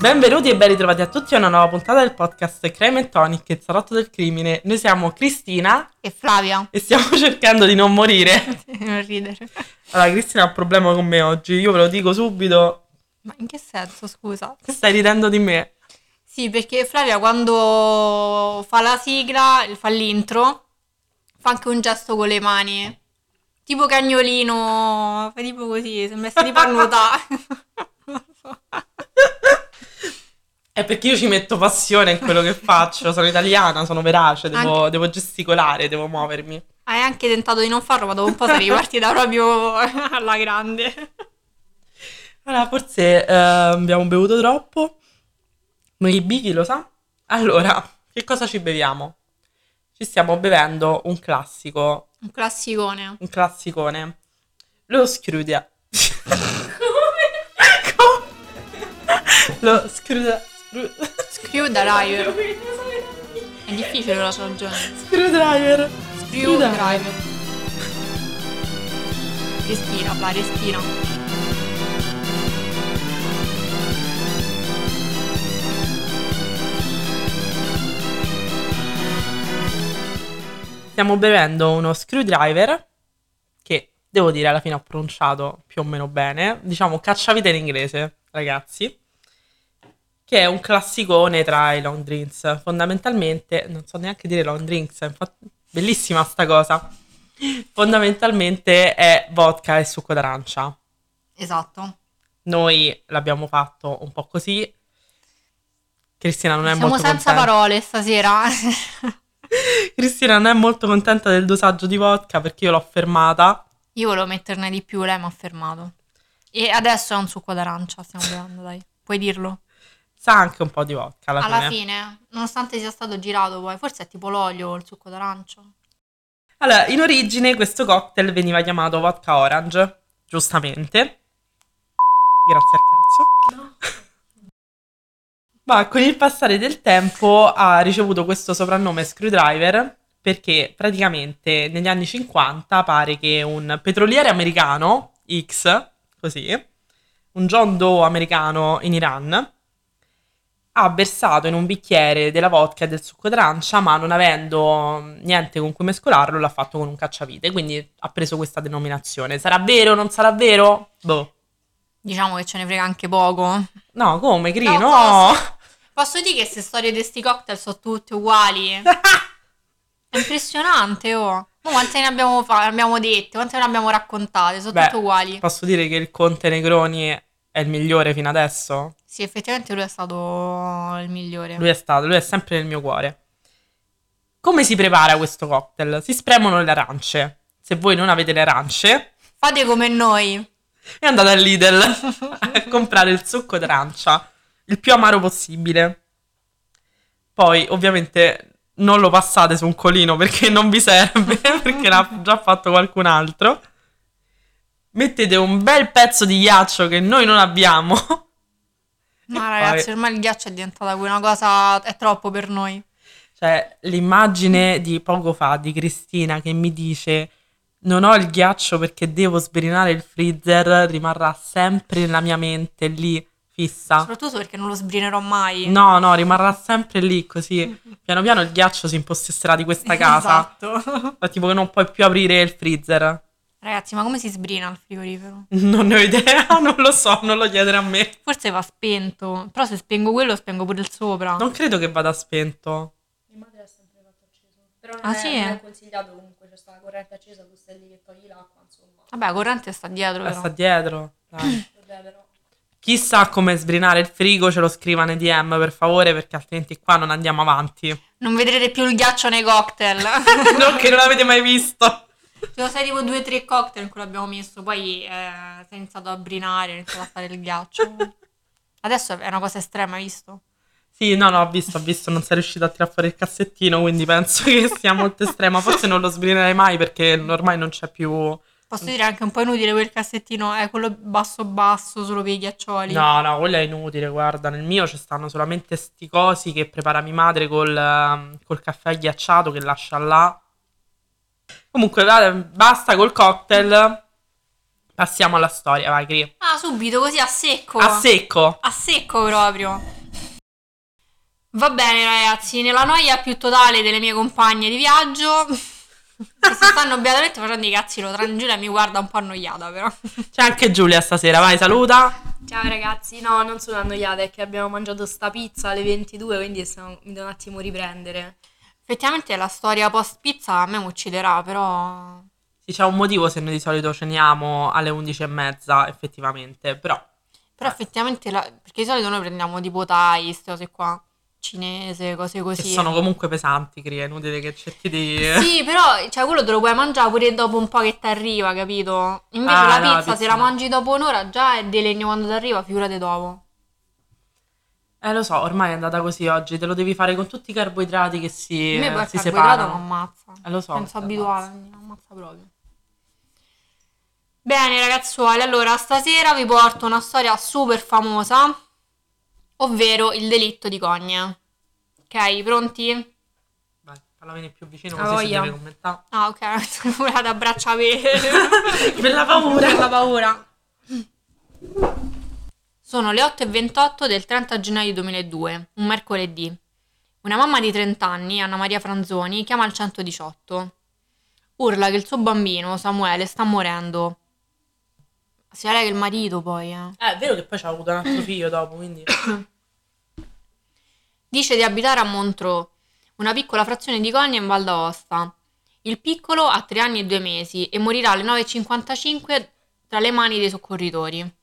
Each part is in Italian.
Benvenuti e ben ritrovati a tutti a una nuova puntata del podcast Crime and Tonic, il salotto del crimine. Noi siamo Cristina E Flavia? e stiamo cercando di non morire. non ridere. Allora, Cristina ha un problema con me oggi, io ve lo dico subito. Ma in che senso, scusa? Stai ridendo di me. Sì, perché Flavia quando fa la sigla, fa l'intro, fa anche un gesto con le mani. Tipo cagnolino, fa tipo così, sembra tipo a nuotare. Non so. È perché io ci metto passione in quello che faccio, sono italiana, sono verace, devo, devo gesticolare, devo muovermi. Hai anche tentato di non farlo, ma dopo un po' sei ripartita proprio alla grande. Allora, forse eh, abbiamo bevuto troppo. Noi Bighi lo sa? Allora, che cosa ci beviamo? Ci stiamo bevendo un classico, Un classicone. un classicone. Lo scrudia. Lo scrudia. Screwdriver. È difficile la sua ragione. Screwdriver. Screwdriver. Respira, Fla, respira. Stiamo bevendo uno screwdriver che devo dire alla fine ho pronunciato più o meno bene, diciamo cacciavite in inglese, ragazzi, che è un classicone tra i long drinks. Fondamentalmente, non so neanche dire long drinks, infatti bellissima sta cosa. Fondamentalmente è vodka e succo d'arancia. Esatto. Noi l'abbiamo fatto un po' così. Cristina non è Siamo molto senza contenta. parole stasera. Cristina non è molto contenta del dosaggio di vodka perché io l'ho fermata. Io volevo metterne di più, lei mi ha fermato. E adesso è un succo d'arancia, stiamo bevendo, dai. Puoi dirlo? Sa anche un po' di vodka alla, Alla fine. fine, nonostante sia stato girato poi, forse è tipo l'olio o il succo d'arancia. Allora, in origine questo cocktail veniva chiamato vodka orange, giustamente. Grazie al cazzo. Ma con il passare del tempo ha ricevuto questo soprannome screwdriver perché praticamente negli anni 50 pare che un petroliere americano, X, così, un John Doe americano in Iran, ha versato in un bicchiere della vodka e del succo d'arancia, ma non avendo niente con cui mescolarlo, l'ha fatto con un cacciavite, quindi ha preso questa denominazione. Sarà vero o non sarà vero? Boh. Diciamo che ce ne frega anche poco. No, come, Cri? No, posso- Posso dire che queste storie di sti cocktail sono tutte uguali? È impressionante, oh. Ma quante ne abbiamo, fa- abbiamo dette? Quante ne abbiamo raccontate? Sono Beh, tutte uguali. Posso dire che il Conte Negroni è il migliore fino adesso? Sì, effettivamente lui è stato il migliore. Lui è stato, lui è sempre nel mio cuore. Come si prepara questo cocktail? Si spremono le arance. Se voi non avete le arance, Fate come noi. e andate al Lidl a comprare il succo d'arancia, il più amaro possibile. Poi, ovviamente, non lo passate su un colino perché non vi serve, perché l'ha già fatto qualcun altro. Mettete un bel pezzo di ghiaccio che noi non abbiamo. Ma ragazzi, poi- ormai il ghiaccio è diventata una cosa. È troppo per noi. Cioè, l'immagine di poco fa di Cristina che mi dice: Non ho il ghiaccio perché devo sbrinare il freezer, rimarrà sempre nella mia mente lì fissa. Soprattutto perché non lo sbrinerò mai. No, no, rimarrà sempre lì così. Piano piano il ghiaccio si impossesserà di questa casa. Esatto. Fa Tipo che non puoi più aprire il freezer. Ragazzi, ma come si sbrina il frigorifero? Non ne ho idea, non lo so, non lo chiedere a me. Forse va spento. Però se spengo quello, spengo pure il sopra. Non credo che vada spento. Mia madre ha sempre fatto acceso. Però non, Ah, è, sì? non è consigliato comunque, c'è sta la corrente accesa, tu stai lì che togli l'acqua, insomma. Vabbè, corrente sta dietro, Eh, però. sta dietro. Dai. Vabbè, però. Chi sa come sbrinare il frigo ce lo scriva nei DM per favore perché altrimenti qua non andiamo avanti. Non vedrete più il ghiaccio nei cocktail. non che non l'avete mai visto. Ci sono tipo due o tre cocktail in cui l'abbiamo messo, poi eh, si è iniziato a brinare, ha iniziato a fare il ghiaccio. Adesso è una cosa estrema, hai visto? Sì, no, no, ho visto, ho visto, non sei riuscito a tirare fuori il cassettino, quindi penso che sia molto estrema. Forse non lo sbrinerai mai perché ormai non c'è più... Posso dire anche un po' inutile quel cassettino, è quello basso basso, solo per i ghiaccioli. No, no, quello è inutile, guarda, nel mio ci stanno solamente sti cosi che prepara mia madre col, ehm, col caffè ghiacciato che lascia là. Comunque, va- basta col cocktail. Passiamo alla storia, vai, Cri. Ah, subito, così a secco. A secco. A secco proprio. Va bene, ragazzi, nella noia più totale delle mie compagne di viaggio. che si stanno beatamente facendo i cazzi loro. Tranne Giulia mi guarda un po' annoiata, però. C'è anche Giulia stasera, vai, saluta. Ciao ragazzi, no, non sono annoiata, è che abbiamo mangiato sta pizza alle 22, quindi stiamo- mi devo un attimo riprendere. Effettivamente la storia post pizza a me mi ucciderà, però. Sì, c'è un motivo se noi di solito ceniamo alle 11 e mezza, effettivamente, però... Però effettivamente, la- perché di solito noi prendiamo tipo Thai, queste cose qua, cinese, cose così. Che sono comunque pesanti, Cri, è inutile che cerchi di... Sì, però cioè, quello te lo puoi mangiare pure dopo un po' che ti arriva, capito? Invece Ah, la no, la pizza, se pizza la mangi dopo un'ora già è di legno quando ti arriva, figurate dopo. Eh, lo so, ormai è andata così oggi, te lo devi fare con tutti i carboidrati che si, A me si carboidrato mi separano. ammazza. Eh, lo so. Penso ti abituale, ammazza. proprio. Bene, ragazzuoli, allora stasera vi porto una storia super famosa, ovvero il delitto di Cogne. Ok, pronti? Vai, venire più vicino Ah, così si voglia. deve commentare. Ah, ok, volate abbraccia per... Per la paura. per la paura. Sono le 8.28 del 30 gennaio 2002, un mercoledì. Una mamma di 30 anni, Anna Maria Franzoni, chiama il 118. Urla che il suo bambino, Samuele, sta morendo. Sia lei che il marito poi, eh. Eh, è vero che poi c'ha avuto un altro figlio dopo, quindi... Dice di abitare a Montreux, una piccola frazione di Cogne in Val d'Aosta. Il piccolo ha 3 anni e 2 mesi e morirà alle 9.55 tra le mani dei soccorritori.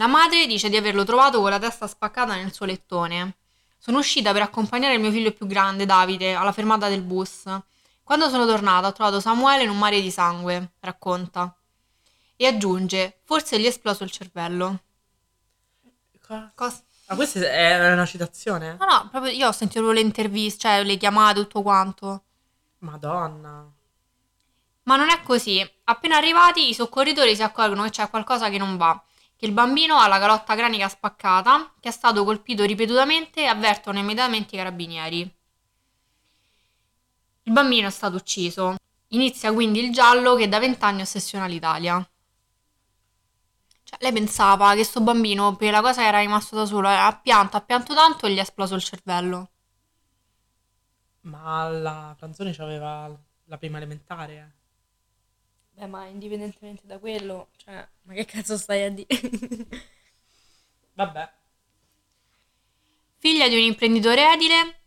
La madre dice di averlo trovato con la testa spaccata nel suo lettone. Sono uscita per accompagnare il mio figlio più grande, Davide, alla fermata del bus. Quando sono tornata ho trovato Samuele in un mare di sangue, racconta. E aggiunge, forse gli è esploso il cervello. Cosa? Cosa? Ma questa è una citazione? No, no, proprio io ho sentito le interviste, cioè le chiamate, tutto quanto. Madonna. Ma non è così. Appena arrivati, i soccorritori si accorgono che c'è qualcosa che non va. Che il bambino ha la calotta cranica spaccata, che è stato colpito ripetutamente e avvertono immediatamente i carabinieri. Il bambino è stato ucciso. Inizia quindi il giallo che da vent'anni ossessiona l'Italia. Cioè, lei pensava che sto bambino, per la cosa era rimasto da solo, ha pianto, ha pianto tanto e gli è esploso il cervello. Ma la Franzoni aveva la prima elementare. Eh. Beh, ma indipendentemente da quello, cioè, ma che cazzo stai a dire? Vabbè. Figlia di un imprenditore edile.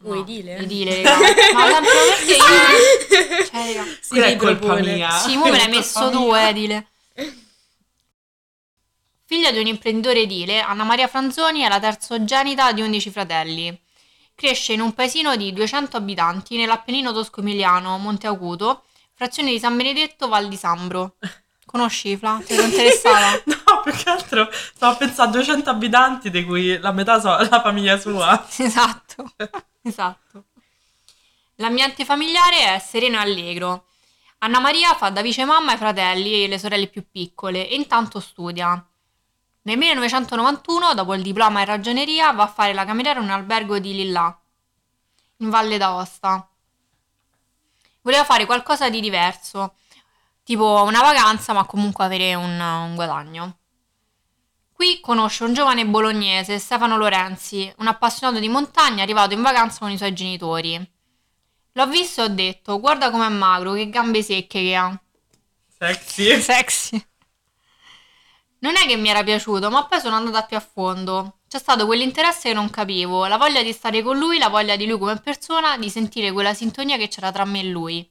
Vuoi dire? Edile, raga. Ma sempre perché io... Cioè, raga. Quella è colpa mia. Sì, mo me l'hai messo tu, edile. Figlia di un imprenditore edile, Anna Maria Franzoni è la terzogenita di 11 fratelli. Cresce in un paesino di 200 abitanti nell'Appennino tosco-emiliano, Monte Acuto, frazione di San Benedetto, Val di Sambro. Conosci, Fla? Ti è interessata? No, più che altro stavo a pensare a 200 abitanti, di cui la metà sono la famiglia sua. Esatto, esatto. L'ambiente familiare è sereno e allegro. Anna Maria fa da vice mamma ai fratelli e le sorelle più piccole e intanto studia. Nel 1991, dopo il diploma in ragioneria, va a fare la cameriera in un albergo di Lillà, in Valle d'Aosta. Voleva fare qualcosa di diverso, tipo una vacanza, ma comunque avere un, un guadagno. Qui conosce un giovane bolognese, Stefano Lorenzi, un appassionato di montagna arrivato in vacanza con i suoi genitori. L'ho visto e ho detto, guarda com'è magro, che gambe secche che ha. Sexy. Sexy. Non è che mi era piaciuto, ma poi sono andata più a fondo. C'è stato quell'interesse che non capivo, la voglia di stare con lui, la voglia di lui come persona, di sentire quella sintonia che c'era tra me e lui.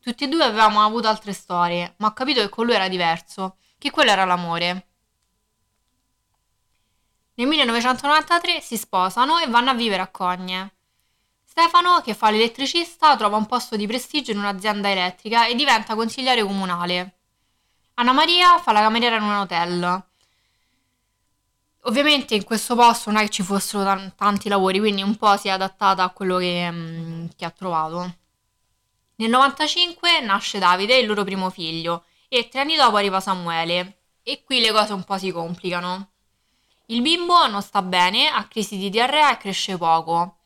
Tutti e due avevamo avuto altre storie, ma ho capito che con lui era diverso, che quello era l'amore. Nel 1993 si sposano e vanno a vivere a Cogne. Stefano, che fa l'elettricista, trova un posto di prestigio in un'azienda elettrica e diventa consigliere comunale. Anna Maria fa la cameriera in un hotel. Ovviamente in questo posto non è che ci fossero tan- tanti lavori, quindi un po' si è adattata a quello che, mm, che ha trovato. Nel 95 nasce Davide, il loro primo figlio, e tre anni dopo arriva Samuele. E qui le cose un po' si complicano. Il bimbo non sta bene, ha crisi di diarrea e cresce poco.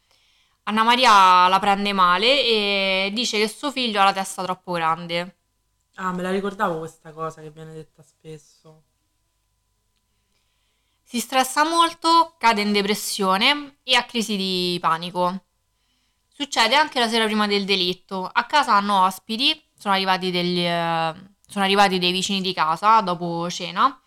Anna Maria la prende male e dice che suo figlio ha la testa troppo grande. Ah, me la ricordavo questa cosa che viene detta spesso. Si stressa molto, cade in depressione e ha crisi di panico. Succede anche la sera prima del delitto. A casa hanno ospiti, sono arrivati, degli, eh, sono arrivati dei vicini di casa dopo cena.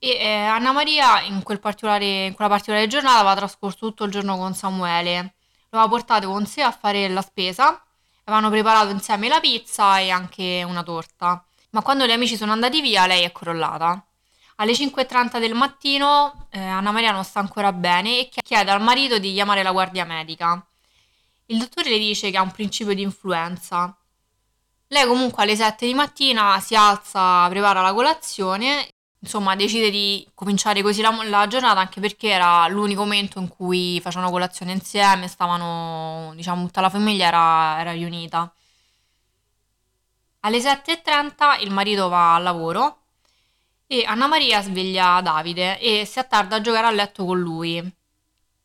E eh, Anna Maria in, quel in quella particolare giornata aveva trascorso tutto il giorno con Samuele. Lo aveva portato con sé a fare la spesa. Avevano preparato insieme la pizza e anche una torta. Ma quando gli amici sono andati via, lei è crollata. Alle 5.30 del mattino eh, Anna Maria non sta ancora bene e chiede al marito di chiamare la guardia medica. Il dottore le dice che ha un principio di influenza. Lei comunque alle 7 di mattina si alza, prepara la colazione, insomma decide di cominciare così la, la giornata anche perché era l'unico momento in cui facevano colazione insieme, stavano, diciamo, tutta la famiglia era, era riunita. Alle 7.30 il marito va al lavoro e Anna Maria sveglia Davide e si attarda a giocare a letto con lui.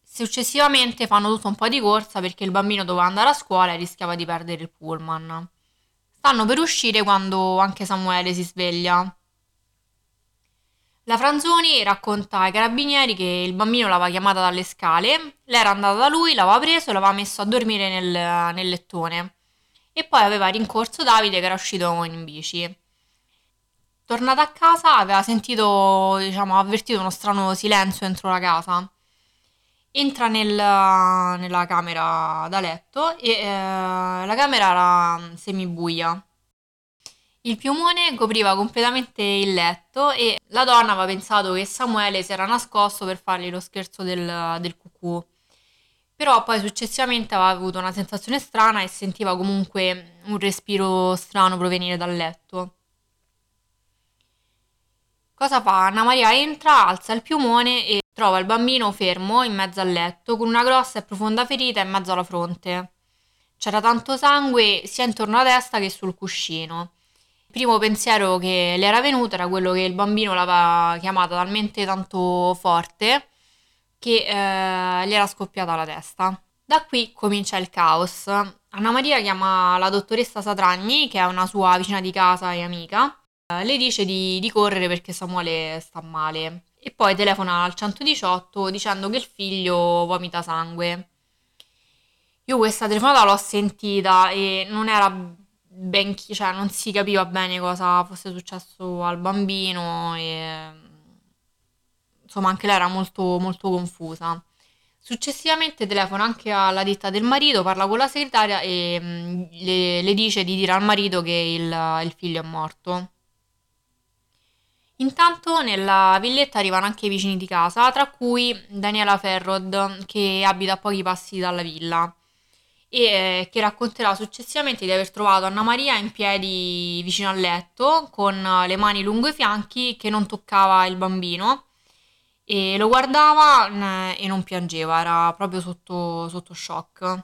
Successivamente fanno tutto un po' di corsa perché il bambino doveva andare a scuola e rischiava di perdere il pullman. Stanno per uscire quando anche Samuele si sveglia. La Franzoni racconta ai carabinieri che il bambino l'aveva chiamata dalle scale, lei era andata da lui, l'aveva preso e l'aveva messo a dormire nel, nel lettone. E poi aveva rincorso Davide che era uscito in bici. Tornata a casa aveva sentito, diciamo, avvertito uno strano silenzio dentro la casa. Entra nel, nella camera da letto e eh, la camera era semibuia. Il piumone copriva completamente il letto e la donna aveva pensato che Samuele si era nascosto per fargli lo scherzo del, del cucù. Però poi successivamente aveva avuto una sensazione strana e sentiva comunque un respiro strano provenire dal letto. Cosa fa? Anna Maria entra, alza il piumone e trova il bambino fermo in mezzo al letto con una grossa e profonda ferita in mezzo alla fronte. C'era tanto sangue sia intorno alla testa che sul cuscino. Il primo pensiero che le era venuto era quello che il bambino l'aveva chiamata talmente tanto forte che eh, gli era scoppiata la testa. Da qui comincia il caos. Anna Maria chiama la dottoressa Satragni, che è una sua vicina di casa e amica, le dice di, di correre perché Samuele sta male e poi telefona al 118 dicendo che il figlio vomita sangue. Io questa telefonata l'ho sentita e non era ben chi, cioè non si capiva bene cosa fosse successo al bambino e insomma anche lei era molto molto confusa. Successivamente telefona anche alla ditta del marito, parla con la segretaria e mh, le, le dice di dire al marito che il, il figlio è morto. Intanto nella villetta arrivano anche i vicini di casa, tra cui Daniela Ferrod, che abita a pochi passi dalla villa e eh, che racconterà successivamente di aver trovato Anna Maria in piedi vicino al letto, con le mani lungo i fianchi, che non toccava il bambino e lo guardava mm, e non piangeva, era proprio sotto, sotto shock.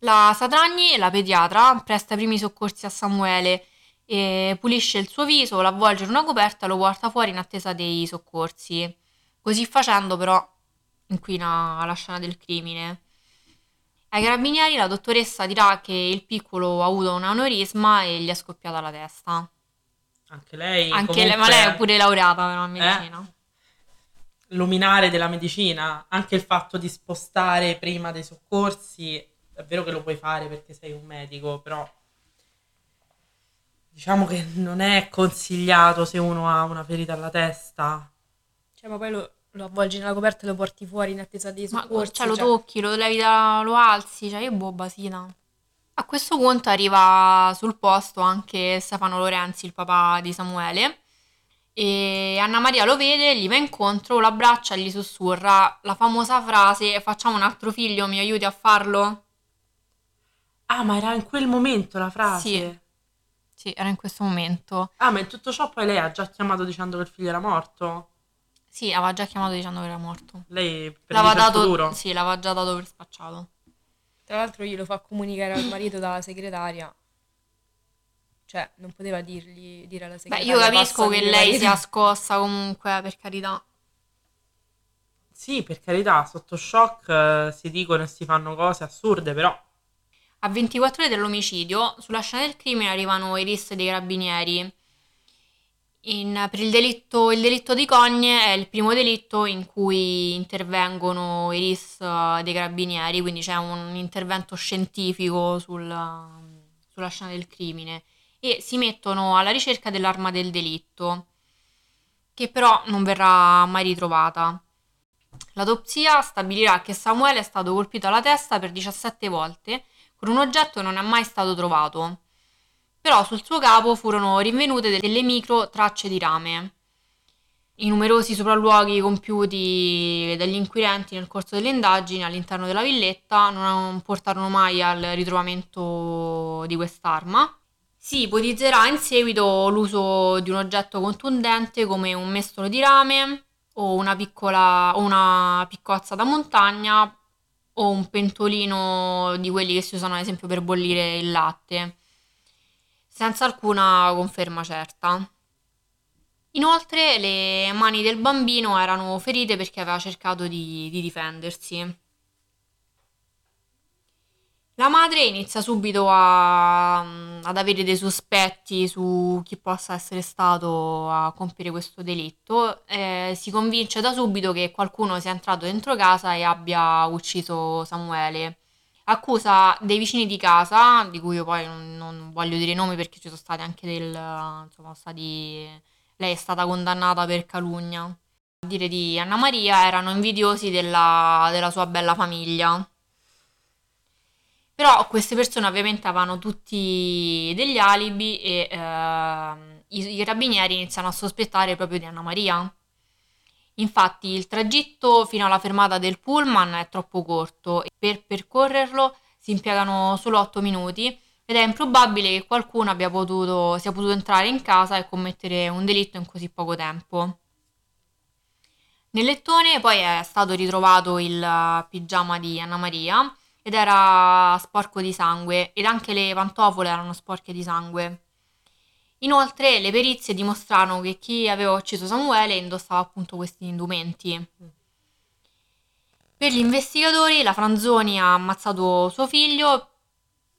La Satragni, la pediatra, presta i primi soccorsi a Samuele e pulisce il suo viso, lo avvolge in una coperta e lo porta fuori in attesa dei soccorsi. Così facendo, però, inquina la scena del crimine. Ai carabinieri la dottoressa dirà che il piccolo ha avuto un aneurisma e gli è scoppiata la testa. Anche lei. Anche lei, ma comunque, lei è pure laureata però, in medicina. luminare della medicina, anche il fatto di spostare prima dei soccorsi, è vero che lo puoi fare perché sei un medico, però diciamo che non è consigliato se uno ha una ferita alla testa. Cioè, ma poi lo, lo avvolgi nella coperta e lo porti fuori in attesa dei Ma soccorsi. cioè, lo cioè. tocchi, lo levi da, lo alzi, cioè io boh, basina. A questo punto arriva sul posto anche Stefano Lorenzi, il papà di Samuele, e Anna Maria lo vede, gli va incontro, lo abbraccia e gli sussurra la famosa frase facciamo un altro figlio, mi aiuti a farlo? Ah, ma era in quel momento la frase. Sì. Sì, era in questo momento. Ah, ma in tutto ciò poi lei ha già chiamato dicendo che il figlio era morto. Sì, aveva già chiamato dicendo che era morto. Lei per L'aveva dato, futuro. sì, l'aveva già dato per spacciato. Tra l'altro glielo fa comunicare al marito dalla segretaria. Cioè, non poteva dirgli, dire alla Beh, segretaria. io capisco "Passa che lei marito". sia scossa comunque, per carità. Sì, per carità, sotto shock eh, si dicono e si fanno cose assurde, però A 24 ore dell'omicidio, sulla scena del crimine arrivano i RIS dei carabinieri. In- per il delitto, il delitto di Cogne è il primo delitto in cui intervengono i RIS eh, dei carabinieri, quindi c'è un intervento scientifico sul- sulla scena del crimine e si mettono alla ricerca dell'arma del delitto, che però non verrà mai ritrovata. L'autopsia stabilirà che Samuele è stato colpito alla testa per 17 volte con un oggetto non è mai stato trovato. Però sul suo capo furono rinvenute delle micro tracce di rame. I numerosi sopralluoghi compiuti dagli inquirenti nel corso delle indagini all'interno della villetta non portarono mai al ritrovamento di quest'arma. Si ipotizzerà in seguito l'uso di un oggetto contundente come un mestolo di rame o una piccola o una piccozza da montagna o un pentolino di quelli che si usano ad esempio per bollire il latte, senza alcuna conferma certa. Inoltre le mani del bambino erano ferite perché aveva cercato di, di difendersi. La madre inizia subito a- ad avere dei sospetti su chi possa essere stato a compiere questo delitto. Eh, si convince da subito che qualcuno sia entrato dentro casa e abbia ucciso Samuele. Accusa dei vicini di casa, di cui io poi non, non voglio dire i nomi perché ci sono stati anche del... insomma, stati... lei è stata condannata per calunnia. A dire di Anna Maria erano invidiosi della, della sua bella famiglia. Però queste persone ovviamente avevano tutti degli alibi e ehm, i, i carabinieri iniziano a sospettare proprio di Anna Maria. Infatti il tragitto fino alla fermata del pullman è troppo corto e per percorrerlo si impiegano solo 8 minuti ed è improbabile che qualcuno abbia potuto, sia potuto entrare in casa e commettere un delitto in così poco tempo. Nel lettone poi è stato ritrovato il pigiama di Anna Maria ed era sporco di sangue ed anche le pantofole erano sporche di sangue. Inoltre le perizie dimostrarono che chi aveva ucciso Samuele indossava appunto questi indumenti. Per gli investigatori la Franzoni ha ammazzato suo figlio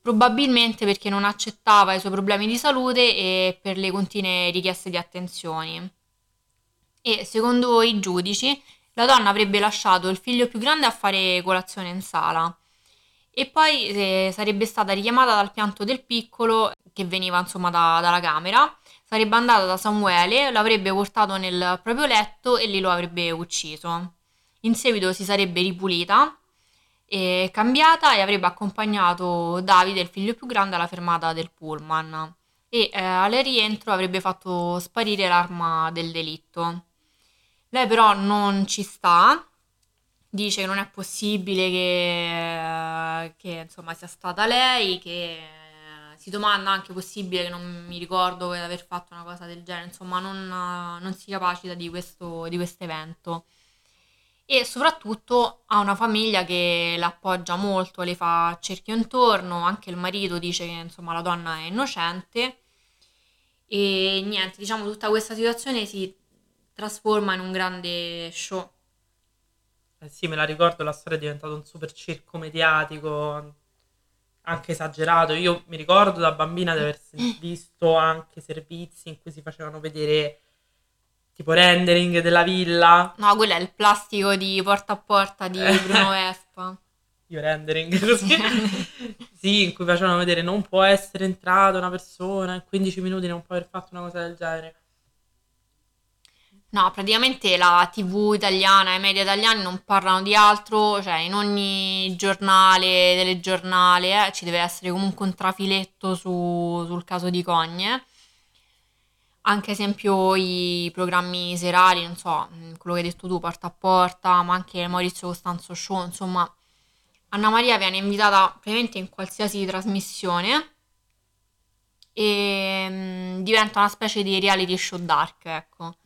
probabilmente perché non accettava i suoi problemi di salute e per le continue richieste di attenzioni. E secondo i giudici la donna avrebbe lasciato il figlio più grande a fare colazione in sala e poi eh, sarebbe stata richiamata dal pianto del piccolo che veniva insomma da- dalla camera, sarebbe andata da Samuele, l'avrebbe portato nel proprio letto e lì lo avrebbe ucciso. In seguito si sarebbe ripulita e cambiata e avrebbe accompagnato Davide, il figlio più grande, alla fermata del pullman e eh, al rientro avrebbe fatto sparire l'arma del delitto. Lei però non ci sta dice che non è possibile che, che, insomma sia stata lei, che si domanda anche possibile che non mi ricordo di aver fatto una cosa del genere, insomma non, non si capacita di questo di evento. E soprattutto ha una famiglia che l'appoggia molto, le fa cerchio intorno, anche il marito dice che insomma la donna è innocente. E niente, diciamo tutta questa situazione si trasforma in un grande show eh sì, me la ricordo, la storia è diventata un super circo mediatico, anche esagerato. Io mi ricordo da bambina di aver visto anche servizi in cui si facevano vedere tipo rendering della villa. No, quello è il plastico di porta a porta di Bruno Vespa. Io rendering così. sì, in cui facevano vedere non può essere entrata una persona in 15 minuti, non può aver fatto una cosa del genere. No, praticamente la TV italiana e i media italiani non parlano di altro, cioè in ogni giornale, telegiornale, eh, ci deve essere comunque un trafiletto su- sul caso di Cogne. Anche esempio i programmi serali, non so, mm, quello che hai detto tu, Porta a Porta, ma anche Maurizio Costanzo Show, insomma, Anna Maria viene invitata praticamente in qualsiasi trasmissione e mm, diventa una specie di reality show dark, ecco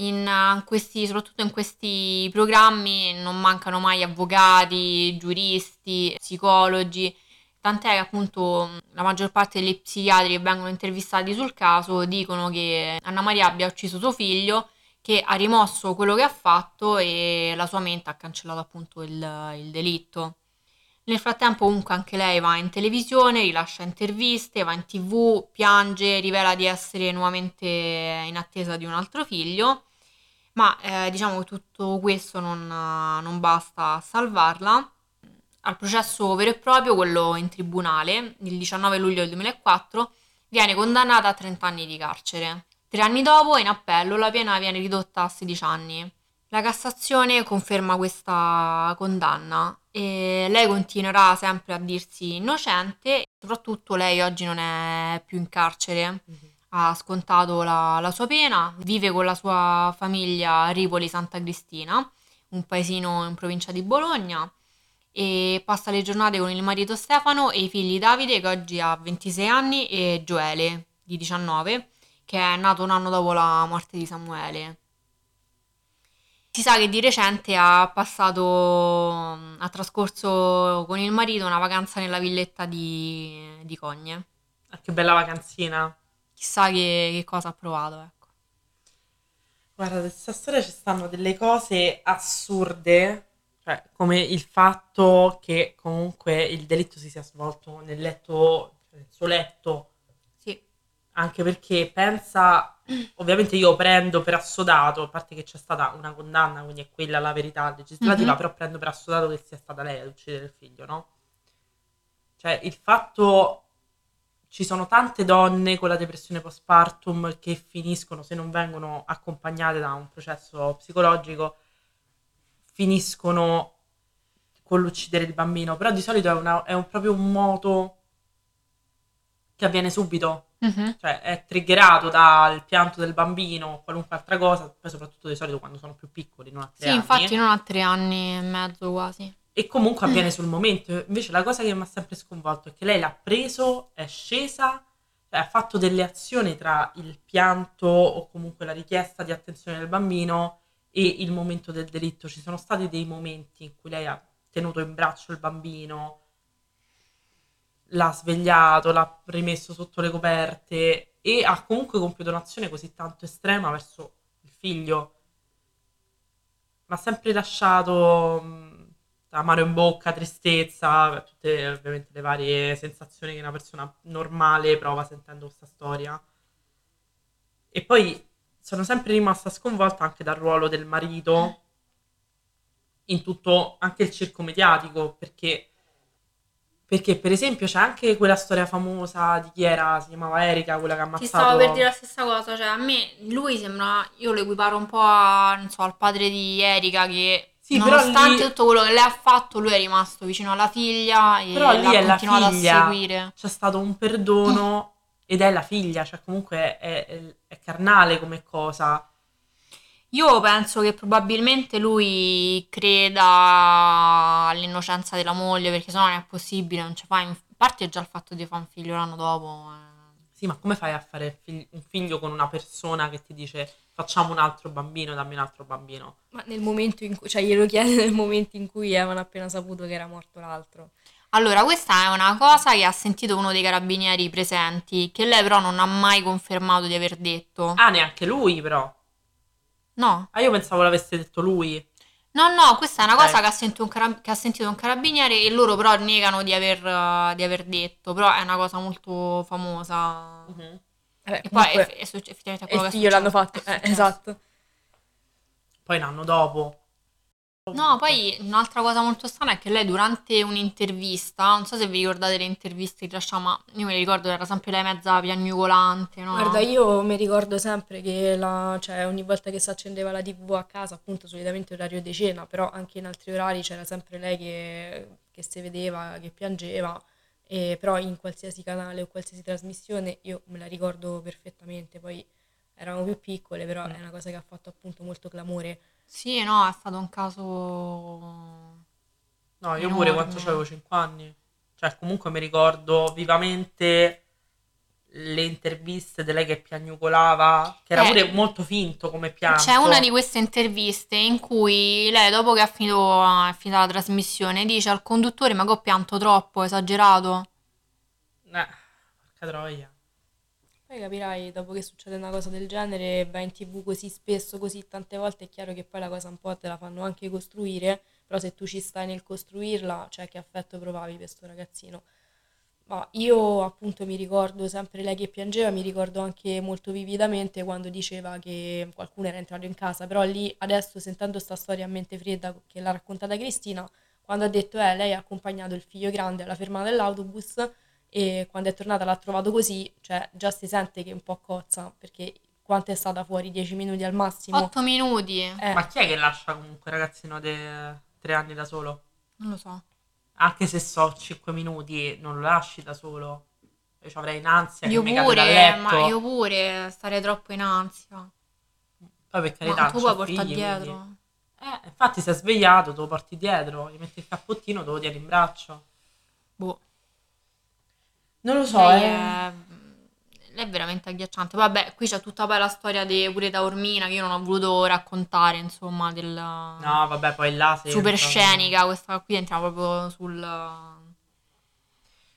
in eh, questi, soprattutto in questi programmi non mancano mai avvocati, giuristi, psicologi, tant'è che appunto la maggior parte degli psichiatri che vengono intervistati sul caso dicono che Anna Maria abbia ucciso suo figlio, che ha rimosso quello che ha fatto e la sua mente ha cancellato appunto il, il delitto. Nel frattempo comunque anche lei va in televisione, rilascia interviste, va in tv, piange, rivela di essere nuovamente in attesa di un altro figlio, ma eh, diciamo che tutto questo non, non basta a salvarla. Al processo vero e proprio, quello in tribunale, il 19 luglio del 2004, viene condannata a 30 anni di carcere. Tre anni dopo, in appello, la pena viene ridotta a 16 anni. La Cassazione conferma questa condanna e lei continuerà sempre a dirsi innocente, soprattutto lei oggi non è più in carcere, ha scontato la, la sua pena, vive con la sua famiglia a Ripoli Santa Cristina, un paesino in provincia di Bologna, e passa le giornate con il marito Stefano e i figli Davide che oggi ha 26 anni e Gioele di 19 che è nato un anno dopo la morte di Samuele. Si sa che di recente ha passato, ha trascorso con il marito una vacanza nella villetta di, di Cogne. Ah, che bella vacanzina. Chissà che, che cosa ha provato, ecco. Guarda, da questa storia ci stanno delle cose assurde, cioè come il fatto che comunque il delitto si sia svolto nel letto, cioè nel suo letto, Sì, anche perché pensa, ovviamente io prendo per assodato, a parte che c'è stata una condanna, quindi è quella la verità legislativa, Mhm. però prendo per assodato che sia stata lei ad uccidere il figlio, no? Cioè il fatto, ci sono tante donne con la depressione postpartum che finiscono, se non vengono accompagnate da un processo psicologico, finiscono con l'uccidere il bambino, però di solito è, una- è un- proprio un moto che avviene subito Mhm. cioè è triggerato dal pianto del bambino o qualunque altra cosa, poi soprattutto di solito quando sono più piccoli, non a tre Sì, anni. infatti non ha tre anni e mezzo quasi. E comunque avviene sul momento. Invece la cosa che mi ha sempre sconvolto è che lei l'ha preso, è scesa, cioè ha fatto delle azioni tra il pianto o comunque la richiesta di attenzione del bambino e il momento del delitto. Ci sono stati dei momenti in cui lei ha tenuto in braccio il bambino, l'ha svegliato, l'ha rimesso sotto le coperte e ha comunque compiuto un'azione così tanto estrema verso il figlio. Mi ha sempre lasciato mh, amaro in bocca, tristezza, tutte ovviamente le varie sensazioni che una persona normale prova sentendo questa storia. E poi sono sempre rimasta sconvolta anche dal ruolo del marito in tutto anche il circo mediatico, perché, perché per esempio c'è anche quella storia famosa di chi era, si chiamava Erika, quella che ha Ti ammazzato... stavo per dire la stessa cosa, cioè a me lui sembra, io lo equiparo un po' a, so, al padre di Erika che Sì, però nonostante lì- tutto quello che lei ha fatto, lui è rimasto vicino alla figlia e Però lì è la figlia. a seguire. c'è stato un perdono ed è la figlia, cioè comunque è, è- è carnale come cosa. Io penso che probabilmente lui creda all'innocenza della moglie, perché sennò non è possibile, non ci fa. In... Parte già il fatto di fare un figlio l'anno dopo. eh. Sì, ma come fai a fare fig- un figlio con una persona che ti dice facciamo un altro bambino, dammi un altro bambino? Ma nel momento in cui, cioè glielo chiede nel momento in cui avevano appena saputo che era morto l'altro. Allora, questa è una cosa che ha sentito uno dei carabinieri presenti, che lei però non ha mai confermato di aver detto. Ah, neanche lui però. No, Ah, io pensavo l'avesse detto lui. no, no, questa è una Ok. cosa che ha, sentito un cara- che ha sentito un carabiniere e loro però negano di aver, eh, di aver detto, però è una cosa molto famosa. Mhm. Vabbè, E poi è, è succe- effettivamente è quello che è figlio l'hanno fatto. È eh, successo. esatto. Poi un anno dopo. No, poi un'altra cosa molto strana è che lei durante un'intervista, non so se vi ricordate le interviste che rilasciava, ma io mi ricordo era sempre lei mezza piagnucolante, no? Guarda, io mi ricordo sempre che la- cioè, ogni volta che si accendeva la TV a casa, appunto solitamente orario di cena, però anche in altri orari c'era sempre lei che, che si vedeva, che piangeva, e però in qualsiasi canale o qualsiasi trasmissione io me la ricordo perfettamente, poi eravamo più piccole, però Mm. è una cosa che ha fatto appunto molto clamore. Sì, no, è stato un caso... No, io pure Enorme. quando avevo 5 anni. Cioè, comunque mi ricordo vivamente le interviste di lei che piagnucolava, che era Eh, pure molto finto come pianto. C'è una di queste interviste in cui lei, dopo che ha finito, ha finito la trasmissione, dice al conduttore: Ma che ho pianto troppo, esagerato. Eh, porca troia. Poi capirai, dopo che succede una cosa del genere, vai in tv così spesso, così tante volte, è chiaro che poi la cosa un po' te la fanno anche costruire, però se tu ci stai nel costruirla, cioè che affetto provavi per sto ragazzino. Ma io appunto mi ricordo sempre lei che piangeva, mi ricordo anche molto vividamente quando diceva che qualcuno era entrato in casa, però lì adesso sentendo sta storia a mente fredda che l'ha raccontata Cristina, quando ha detto eh, lei ha accompagnato il figlio grande alla fermata dell'autobus e quando è tornata l'ha trovato così, cioè già si sente che è un po' cozza, perché quanto è stata fuori? 10 minuti al massimo? 8 minuti. Eh, Ma chi è che lascia comunque il ragazzino di tre anni da solo? Non lo so. Anche se so 5 minuti, non lo lasci da solo. Io avrei in ansia Io pure, ma io pure stare troppo in ansia. Poi per carità, Ma tu puoi portare figli, dietro. quindi- Eh, infatti sei svegliato, te lo porti dietro, gli metti il cappottino, te lo tieni in braccio. Boh. Non lo so, lei, eh. è... è veramente agghiacciante. Vabbè, qui c'è tutta poi la storia di pure Taormina che io non ho voluto raccontare, insomma, del No, vabbè, poi là super scenica. Questa qui entriamo proprio sul.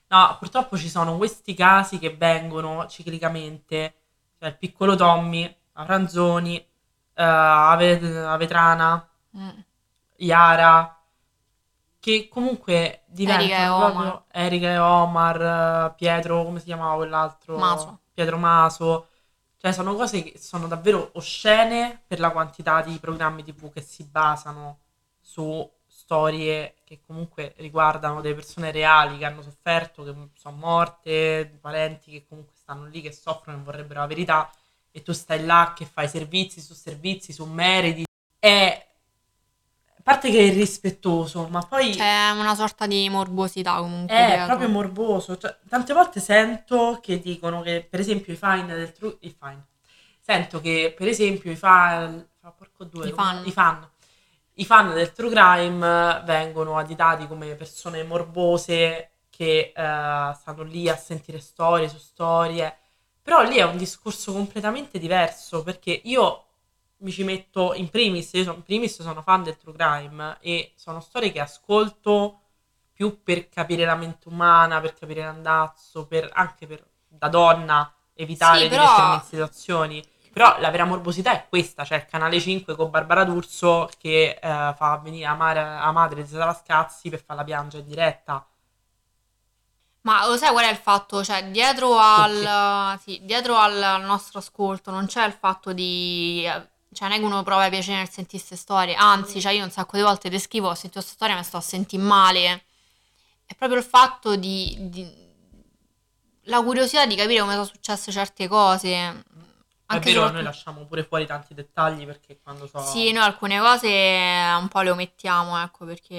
No, purtroppo ci sono questi casi che vengono ciclicamente. Cioè il piccolo Tommy, la Franzoni, eh, Ave- Avetrana, Mm. Yara, che comunque Erika e diventano Omar. proprio Erika e Omar, eh, Pietro, come si chiamava quell'altro? Maso. Pietro Maso. Cioè sono cose che sono davvero oscene per la quantità di programmi TV che si basano su storie che comunque riguardano delle persone reali che hanno sofferto, che sono morte, parenti che comunque stanno lì, che soffrono e vorrebbero la verità, e tu stai là che fai servizi su servizi, su meriti. È... A parte che è irrispettoso, ma poi C'è una sorta di morbosità comunque. è dietro. proprio morboso. Cioè, tante volte sento che dicono che, per esempio, i fan del True... I fan. Sento che, per esempio, i fan... fa porco due, I fan. I fan. I fan del True Crime vengono additati come persone morbose che eh, stanno lì a sentire storie su storie. Però lì è un discorso completamente diverso perché io mi ci metto in primis, io sono, in primis sono fan del True Crime e sono storie che ascolto più per capire la mente umana, per capire l'andazzo, per, anche per, da donna, evitare Sì, di però- mettermi in situazioni. Però la vera morbosità è questa, cioè il canale 5 con Barbara D'Urso che eh, fa venire la, mare- la madre di Sara Scazzi per farla piangere in diretta. Ma lo sai qual è il fatto? Cioè, dietro al, sì, dietro al nostro ascolto non c'è il fatto di... Cioè, non è che uno prova piacere nel sentire queste storie. Anzi, cioè, io un sacco di volte descrivo, ho sentito questa storia e mi sto a sentire male. È proprio il fatto di, di- La curiosità di capire come sono successe certe cose. è Anche vero, soprattutto- noi lasciamo pure fuori tanti dettagli perché quando so... Sì, noi alcune cose un po' le omettiamo, ecco, perché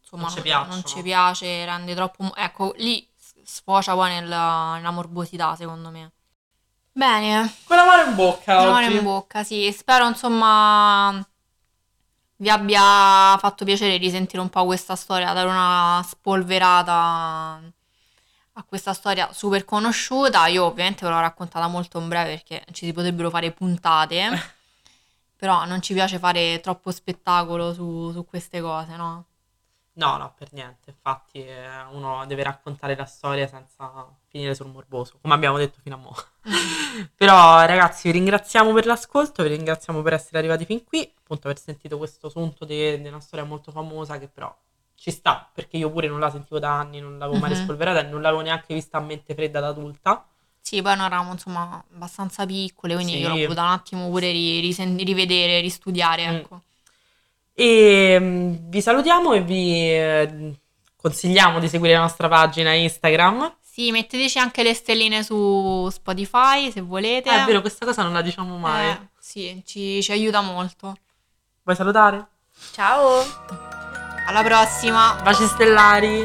insomma Non ci non, non ci piace, rende troppo... Ecco, lì sfocia poi nella, nella morbosità, secondo me. Bene, Con la mano in bocca mano oggi. in bocca, sì. Spero, insomma, vi abbia fatto piacere risentire un po' questa storia, dare una spolverata a questa storia super conosciuta. Io ovviamente ve l'ho raccontata molto in breve perché ci si potrebbero fare puntate, però non ci piace fare troppo spettacolo su, su queste cose, no? No, no, per niente. Infatti, eh, uno deve raccontare la storia senza finire sul morboso, come abbiamo detto fino a mo'. Però, ragazzi, vi ringraziamo per l'ascolto, vi ringraziamo per essere arrivati fin qui, appunto aver sentito questo sunto di, di una storia molto famosa che però ci sta, perché io pure non la sentivo da anni, non l'avevo mai Mhm. rispolverata e non l'avevo neanche vista a mente fredda da adulta. Sì, poi noi eravamo insomma abbastanza piccole, quindi Sì. io l'ho voluta un attimo pure ri- risen- rivedere, ristudiare, Mm. ecco. E mm, vi salutiamo e vi eh, consigliamo di seguire la nostra pagina Instagram. Sì, metteteci anche le stelline su Spotify se volete. Ah, è vero, questa cosa non la diciamo mai. Eh, sì, ci, ci aiuta molto. Vuoi salutare? Ciao! Alla prossima! Baci stellari!